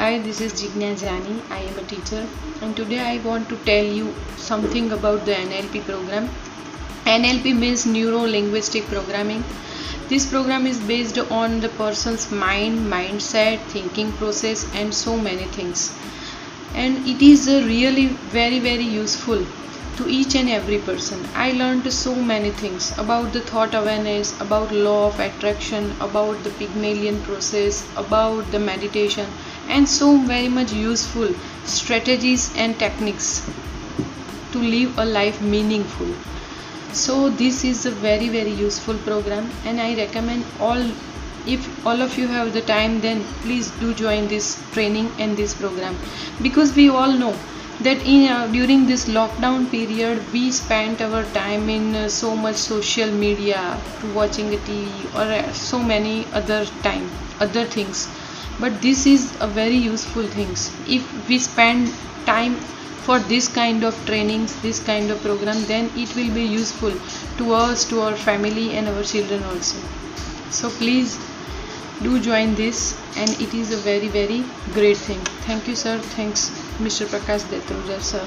Hi, this is Jigna Jani. I am a teacher, and today I want to tell you something about the NLP program. NLP means Neuro Linguistic Programming. This program is based on the person's mind, mindset, thinking process, and so many things. And it is really very, very useful to each and every person. I learned so many things about the thought awareness, about law of attraction, about the Pygmalion process, about the meditation, and so very much useful strategies and techniques to live a life meaningful. So this is a very very useful program, and I recommend all. If all of you have the time, then please do join this training and this program because we all know that in uh, during this lockdown period we spent our time in uh, so much social media watching the tv or uh, so many other time other things but this is a very useful things if we spend time for this kind of trainings this kind of program then it will be useful to us to our family and our children also. So please do join this and it is a very very great thing. Thank you sir. Thanks mr prakash detroja sir